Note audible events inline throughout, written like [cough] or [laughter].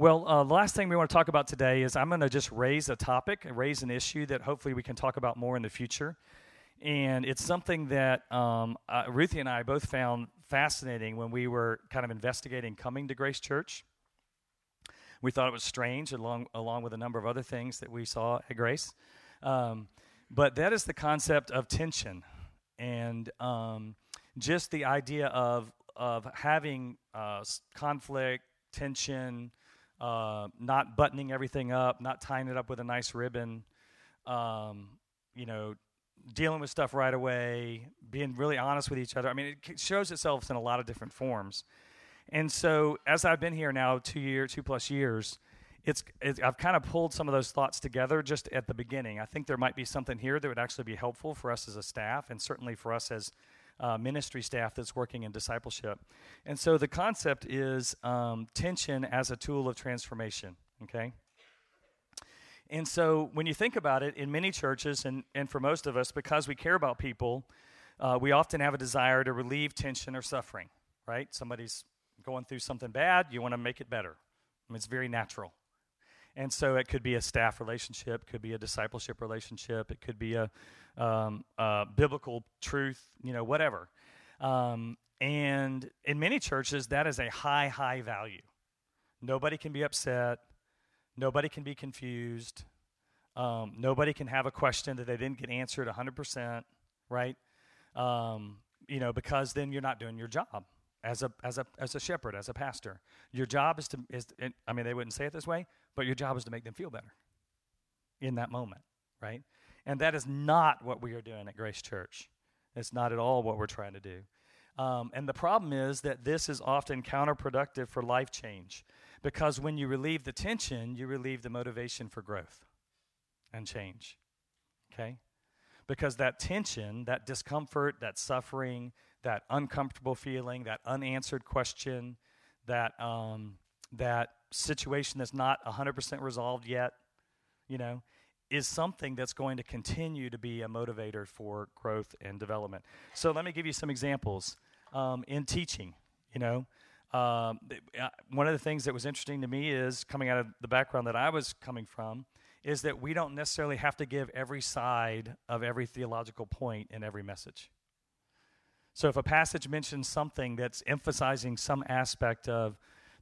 Well, uh, the last thing we want to talk about today is I'm going to just raise a topic, raise an issue that hopefully we can talk about more in the future. And it's something that um, uh, Ruthie and I both found fascinating when we were kind of investigating coming to Grace Church. We thought it was strange, along, along with a number of other things that we saw at Grace. Um, but that is the concept of tension and um, just the idea of, of having uh, conflict, tension, uh, not buttoning everything up, not tying it up with a nice ribbon, um, you know, dealing with stuff right away, being really honest with each other. I mean, it shows itself in a lot of different forms. And so, as I've been here now two year, two plus years, it's, it's, I've kind of pulled some of those thoughts together just at the beginning. I think there might be something here that would actually be helpful for us as a staff, and certainly for us as uh, ministry staff that's working in discipleship. And so the concept is um, tension as a tool of transformation, okay? And so when you think about it, in many churches, and, and for most of us, because we care about people, uh, we often have a desire to relieve tension or suffering, right? Somebody's going through something bad, you want to make it better. I mean, it's very natural. And so it could be a staff relationship, could be a discipleship relationship, it could be a, um, uh, biblical truth, you know, whatever. Um, and in many churches, that is a high, high value. Nobody can be upset. Nobody can be confused. Um, nobody can have a question that they didn't get answered 100%, right? Um, you know, because then you're not doing your job as a as a as a shepherd, as a pastor. Your job is to is I mean they wouldn't say it this way, but your job is to make them feel better in that moment, right? And that is not what we are doing at Grace Church. It's not at all what we're trying to do. Um, and the problem is that this is often counterproductive for life change because when you relieve the tension, you relieve the motivation for growth and change. Okay? Because that tension, that discomfort, that suffering, that uncomfortable feeling, that unanswered question, that um, that situation that's not 100% resolved yet, you know, is something that's going to continue to be a motivator for growth and development. So let me give you some examples um, in teaching. You know, um, uh, one of the things that was interesting to me is coming out of the background that I was coming from is that we don't necessarily have to give every side of every theological point in every message. So if a passage mentions something that's emphasizing some aspect of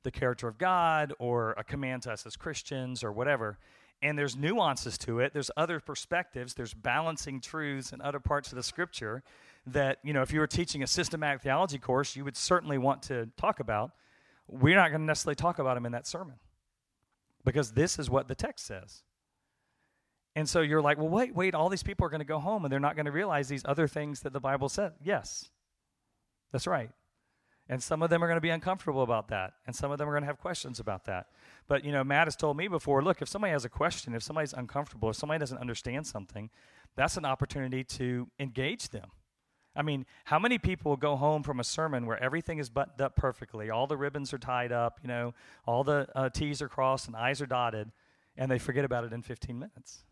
the character of God or a command to us as Christians or whatever, and there's nuances to it, there's other perspectives, there's balancing truths in other parts of the scripture that, you know, if you were teaching a systematic theology course, you would certainly want to talk about. We're not going to necessarily talk about them in that sermon because this is what the text says. And so you're like, well, wait, wait, all these people are going to go home and they're not going to realize these other things that the Bible said. Yes, that's right. And some of them are going to be uncomfortable about that. And some of them are going to have questions about that. But, you know, Matt has told me before look, if somebody has a question, if somebody's uncomfortable, if somebody doesn't understand something, that's an opportunity to engage them. I mean, how many people go home from a sermon where everything is buttoned up perfectly, all the ribbons are tied up, you know, all the uh, T's are crossed and I's are dotted, and they forget about it in 15 minutes?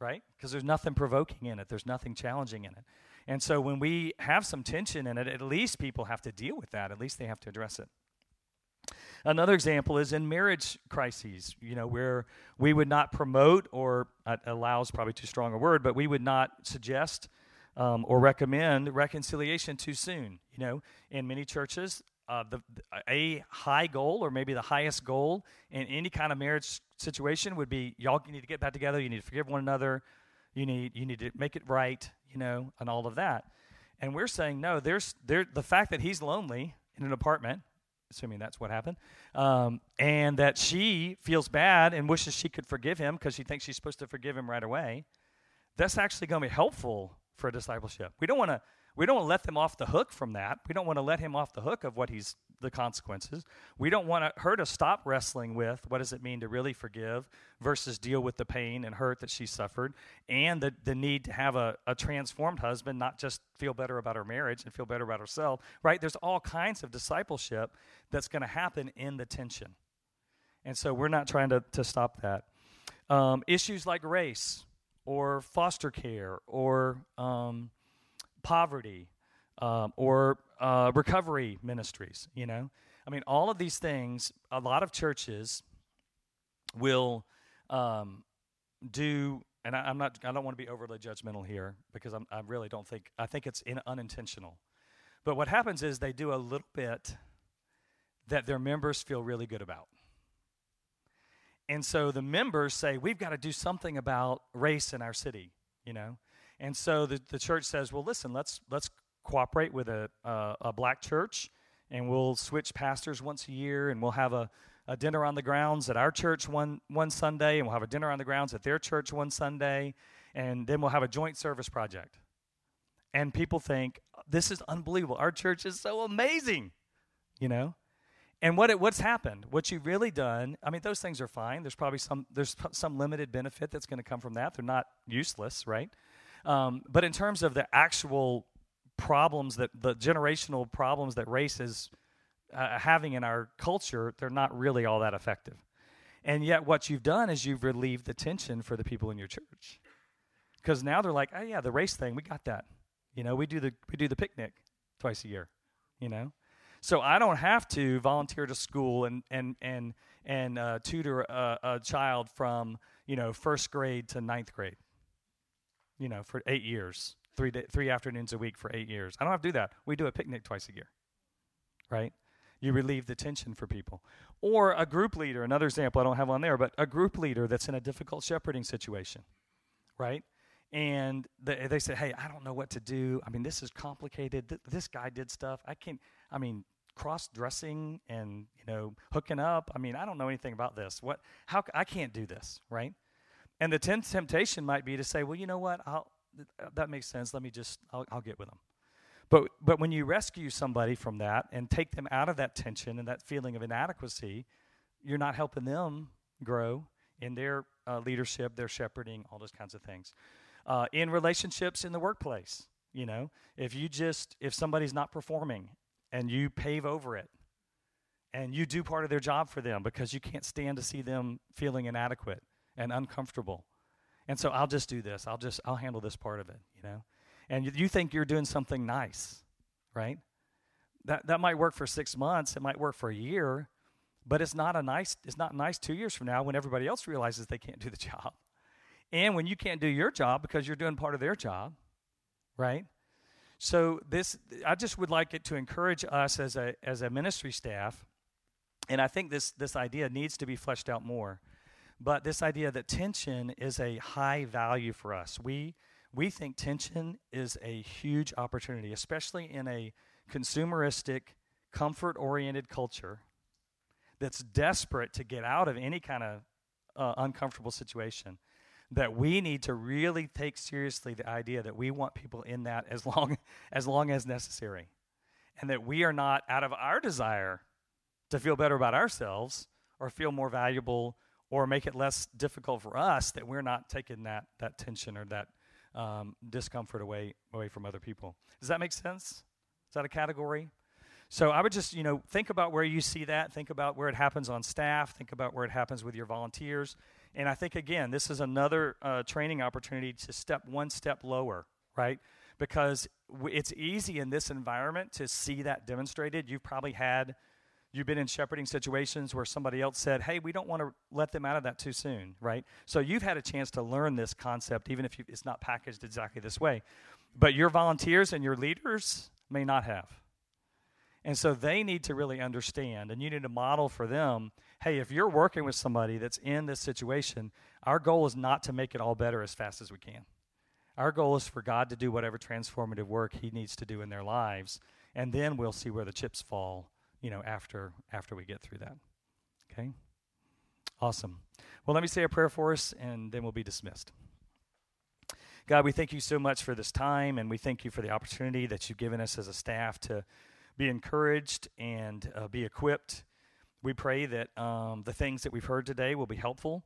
Right? Because there's nothing provoking in it, there's nothing challenging in it. And so when we have some tension in it, at least people have to deal with that. At least they have to address it. Another example is in marriage crises, you know, where we would not promote or uh, allow is probably too strong a word, but we would not suggest um, or recommend reconciliation too soon. You know, in many churches, uh, the, a high goal or maybe the highest goal in any kind of marriage situation would be y'all need to get back together. You need to forgive one another. You need you need to make it right you know, and all of that. And we're saying, no, there's there, the fact that he's lonely in an apartment, assuming that's what happened, um, and that she feels bad and wishes she could forgive him because she thinks she's supposed to forgive him right away, that's actually going to be helpful for discipleship. We don't want to we don't want to let them off the hook from that. We don't want to let him off the hook of what he's the consequences. We don't want her to stop wrestling with what does it mean to really forgive versus deal with the pain and hurt that she suffered and the, the need to have a, a transformed husband, not just feel better about her marriage and feel better about herself, right? There's all kinds of discipleship that's going to happen in the tension. And so we're not trying to, to stop that. Um, issues like race or foster care or um, poverty um, or uh, recovery ministries, you know. I mean, all of these things, a lot of churches will um, do, and I, am not, I don't want to be overly judgmental here because I'm, i really don't think, I think it's in, unintentional. But what happens is they do a little bit that their members feel really good about. And so the members say, we've got to do something about race in our city, you know? And so the, the church says, well, listen, let's, let's cooperate with a, uh, a black church and we'll switch pastors once a year and we'll have a, a dinner on the grounds at our church one, one Sunday and we'll have a dinner on the grounds at their church one Sunday and then we'll have a joint service project. And people think, this is unbelievable. Our church is so amazing, you know? And what it, what's happened? What you've really done? I mean, those things are fine. There's probably some there's some limited benefit that's going to come from that. They're not useless, right? Um, but in terms of the actual problems that the generational problems that race is uh, having in our culture, they're not really all that effective. And yet, what you've done is you've relieved the tension for the people in your church, because now they're like, oh yeah, the race thing, we got that. You know, we do the we do the picnic twice a year. You know, so I don't have to volunteer to school and and and and uh, tutor a, a, child from you know first grade to ninth grade. You know, for eight years, three day, three afternoons a week for eight years. I don't have to do that. We do a picnic twice a year, right? You relieve the tension for people. Or a group leader, another example I don't have on there, but a group leader that's in a difficult shepherding situation, right? and they, they say, "Hey, I don't know what to do. I mean, this is complicated. Th- this guy did stuff. I can't. I mean, cross dressing and you know hooking up. I mean, I don't know anything about this. What? How? I can't do this, right? And the t- temptation might be to say, "Well, you know what? I'll, that makes sense. Let me just. I'll, I'll get with them." But but when you rescue somebody from that and take them out of that tension and that feeling of inadequacy, you're not helping them grow in their uh, leadership, their shepherding, all those kinds of things uh, in relationships in the workplace. You know, if you just, if somebody's not performing and you pave over it and you do part of their job for them because you can't stand to see them feeling inadequate and uncomfortable. And so I'll just do this. I'll just, I'll handle this part of it, you know? And you, you think you're doing something nice, right? That, that might work for six months. It might work for a year, but it's not a nice, it's not nice two years from now when everybody else realizes they can't do the [laughs] job and when you can't do your job because you're doing part of their job, right? So this, I just would like it to encourage us as a as a ministry staff, and I think this this idea needs to be fleshed out more. But this idea that tension is a high value for us. We we think tension is a huge opportunity, especially in a consumeristic, comfort oriented culture that's desperate to get out of any kind of uh, uncomfortable situation that we need to really take seriously the idea that we want people in that as long [laughs] as long as necessary and that we are not out of our desire to feel better about ourselves or feel more valuable or make it less difficult for us that we're not taking that that tension or that um, discomfort away away from other people does that make sense is that a category so I would just, you know, think about where you see that. Think about where it happens on staff. Think about where it happens with your volunteers. And I think, again, this is another uh, training opportunity to step one step lower, right? Because w- it's easy in this environment to see that demonstrated. You've probably had, you've been in shepherding situations where somebody else said, hey, we don't want to let them out of that too soon, right? So you've had a chance to learn this concept, even if you, it's not packaged exactly this way. But your volunteers and your leaders may not have. And so they need to really understand, and you need to model for them hey, if you're working with somebody that's in this situation, our goal is not to make it all better as fast as we can. Our goal is for God to do whatever transformative work He needs to do in their lives, and then we'll see where the chips fall, you know, after after we get through that. Okay? Awesome. Well, let me say a prayer for us, and then we'll be dismissed. God, we thank you so much for this time, and we thank you for the opportunity that you've given us as a staff to be encouraged and uh, be equipped. We pray that um, the things that we've heard today will be helpful,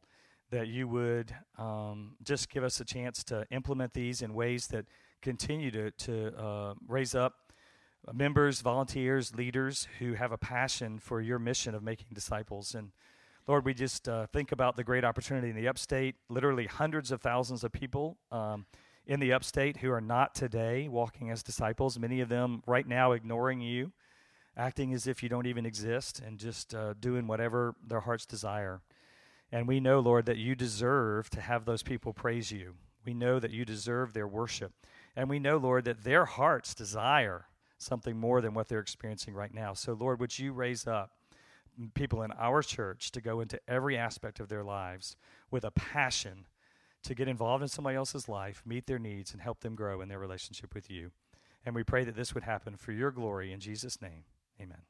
that you would um, just give us a chance to implement these in ways that continue to, to uh, raise up members, volunteers, leaders who have a passion for your mission of making disciples. And Lord, we just uh, think about the great opportunity in the upstate, literally hundreds of thousands of people. Um, in the upstate who are not today walking as disciples, many of them right now ignoring you. acting as if you don't even exist and just uh, doing whatever their hearts desire. And we know, Lord, that you deserve to have those people praise you. We know that you deserve their worship. And we know, Lord, that their hearts desire something more than what they're experiencing right now. So, Lord, would you raise up people in our church to go into every aspect of their lives with a passion to get involved in somebody else's life, meet their needs, and help them grow in their relationship with you. And we pray that this would happen for your glory in Jesus' name. Amen.